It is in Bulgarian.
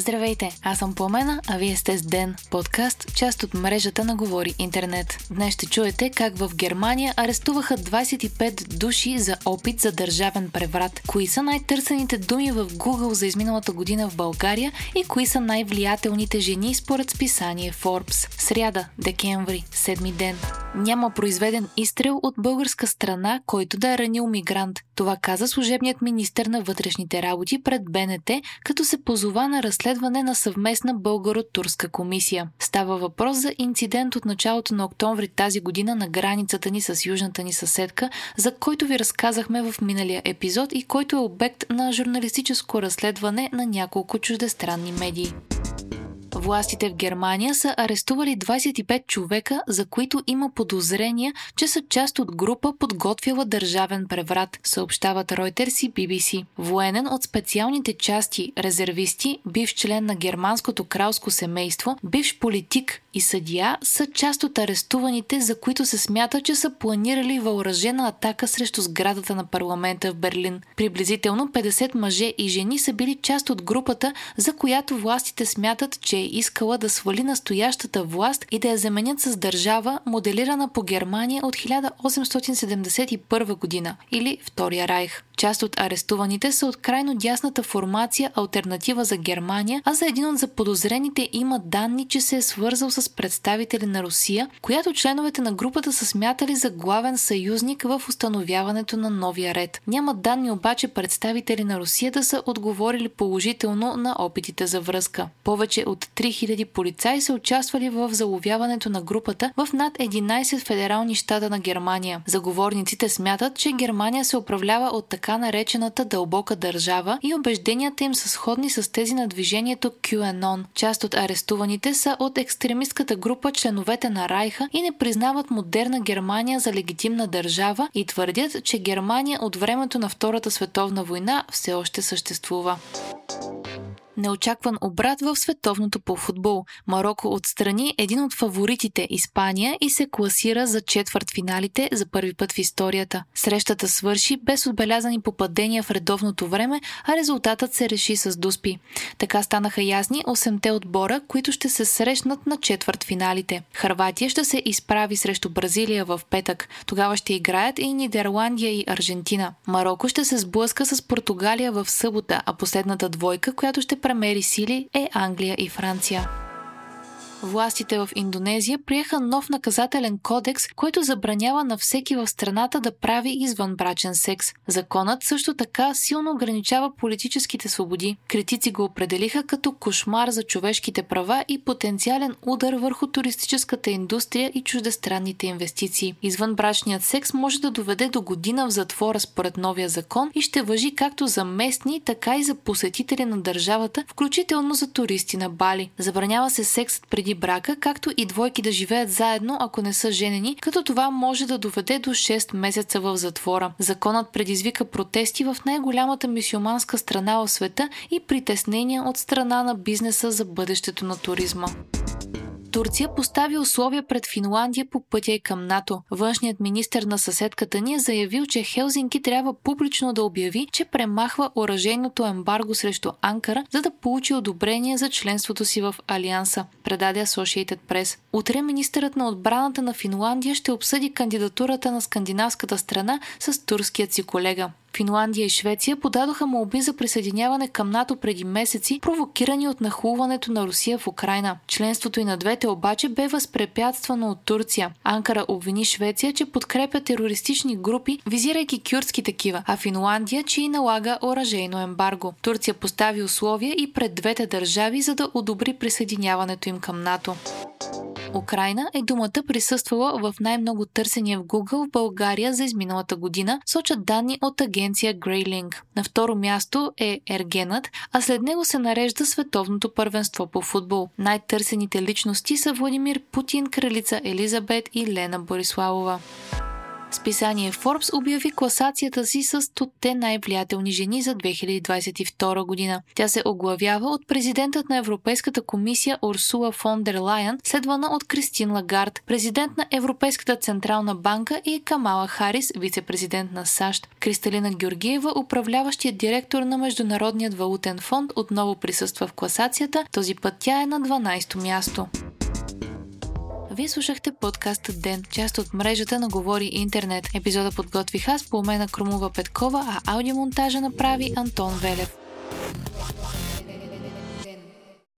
Здравейте, аз съм Пламена, а вие сте с Ден, подкаст, част от мрежата на Говори Интернет. Днес ще чуете как в Германия арестуваха 25 души за опит за държавен преврат, кои са най-търсените думи в Google за изминалата година в България и кои са най-влиятелните жени според списание Forbes. Сряда, декември, седми ден. Няма произведен изстрел от българска страна, който да е ранил мигрант. Това каза служебният министр на вътрешните работи пред БНТ, като се позова на разследване на съвместна българо-турска комисия. Става въпрос за инцидент от началото на октомври тази година на границата ни с южната ни съседка, за който ви разказахме в миналия епизод и който е обект на журналистическо разследване на няколко чуждестранни медии. Властите в Германия са арестували 25 човека, за които има подозрения, че са част от група подготвила държавен преврат, съобщават Reuters и BBC. Военен от специалните части, резервисти, бивш член на германското кралско семейство, бивш политик и съдия са част от арестуваните, за които се смята, че са планирали въоръжена атака срещу сградата на парламента в Берлин. Приблизително 50 мъже и жени са били част от групата, за която властите смятат, че е искала да свали настоящата власт и да я заменят с държава, моделирана по Германия от 1871 година или Втория райх. Част от арестуваните са от крайно дясната формация Альтернатива за Германия, а за един от заподозрените има данни, че се е свързал с представители на Русия, която членовете на групата са смятали за главен съюзник в установяването на новия ред. Няма данни обаче представители на Русия да са отговорили положително на опитите за връзка. Повече от 3000 полицаи са участвали в заловяването на групата в над 11 федерални щата на Германия. Заговорниците смятат, че Германия се управлява от така наречената дълбока държава и убежденията им са сходни с тези на движението QAnon. Част от арестуваните са от екстремистката група членовете на Райха и не признават модерна Германия за легитимна държава и твърдят, че Германия от времето на Втората световна война все още съществува. Неочакван обрат в световното по футбол. Марокко отстрани един от фаворитите Испания и се класира за четвърт финалите за първи път в историята. Срещата свърши без отбелязани попадения в редовното време, а резултатът се реши с дуспи. Така станаха ясни 8-те отбора, които ще се срещнат на четвърт финалите. Харватия ще се изправи срещу Бразилия в петък. Тогава ще играят и Нидерландия и Аржентина. Марокко ще се сблъска с Португалия в събота, а последната двойка, която ще премери сили е Англия и Франция. Властите в Индонезия приеха нов наказателен кодекс, който забранява на всеки в страната да прави извънбрачен секс. Законът също така силно ограничава политическите свободи. Критици го определиха като кошмар за човешките права и потенциален удар върху туристическата индустрия и чуждестранните инвестиции. Извънбрачният секс може да доведе до година в затвора според новия закон и ще въжи както за местни, така и за посетители на държавата, включително за туристи на Бали. Забранява се сексът преди преди брака, както и двойки да живеят заедно, ако не са женени, като това може да доведе до 6 месеца в затвора. Законът предизвика протести в най-голямата мисиоманска страна в света и притеснения от страна на бизнеса за бъдещето на туризма. Турция постави условия пред Финландия по пътя и към НАТО. Външният министр на съседката ни е заявил, че Хелзинки трябва публично да обяви, че премахва оръжейното ембарго срещу Анкара, за да получи одобрение за членството си в Алианса, предаде Associated Press. Утре министърът на отбраната на Финландия ще обсъди кандидатурата на скандинавската страна с турският си колега. Финландия и Швеция подадоха молби за присъединяване към НАТО преди месеци, провокирани от нахлуването на Русия в Украина. Членството и на двете обаче бе възпрепятствано от Турция. Анкара обвини Швеция, че подкрепя терористични групи, визирайки кюртски такива, а Финландия, че и налага оръжейно ембарго. Турция постави условия и пред двете държави, за да одобри присъединяването им към НАТО. Украина е думата присъствала в най-много търсения в Google в България за изминалата година, сочат данни от агенция Greylink. На второ място е Ергенът, а след него се нарежда световното първенство по футбол. Най-търсените личности са Владимир Путин, кралица Елизабет и Лена Бориславова. Списание Forbes обяви класацията си с 100 най-влиятелни жени за 2022 година. Тя се оглавява от президентът на Европейската комисия Урсула фон дер Лайен, следвана от Кристин Лагард, президент на Европейската централна банка и Камала Харис, вице-президент на САЩ. Кристалина Георгиева, управляващият директор на Международният валутен фонд, отново присъства в класацията. Този път тя е на 12-то място. Вие слушахте подкаста Ден, част от мрежата на Говори Интернет. Епизода подготвих аз по умена Крумова Петкова, а аудиомонтажа направи Антон Велев.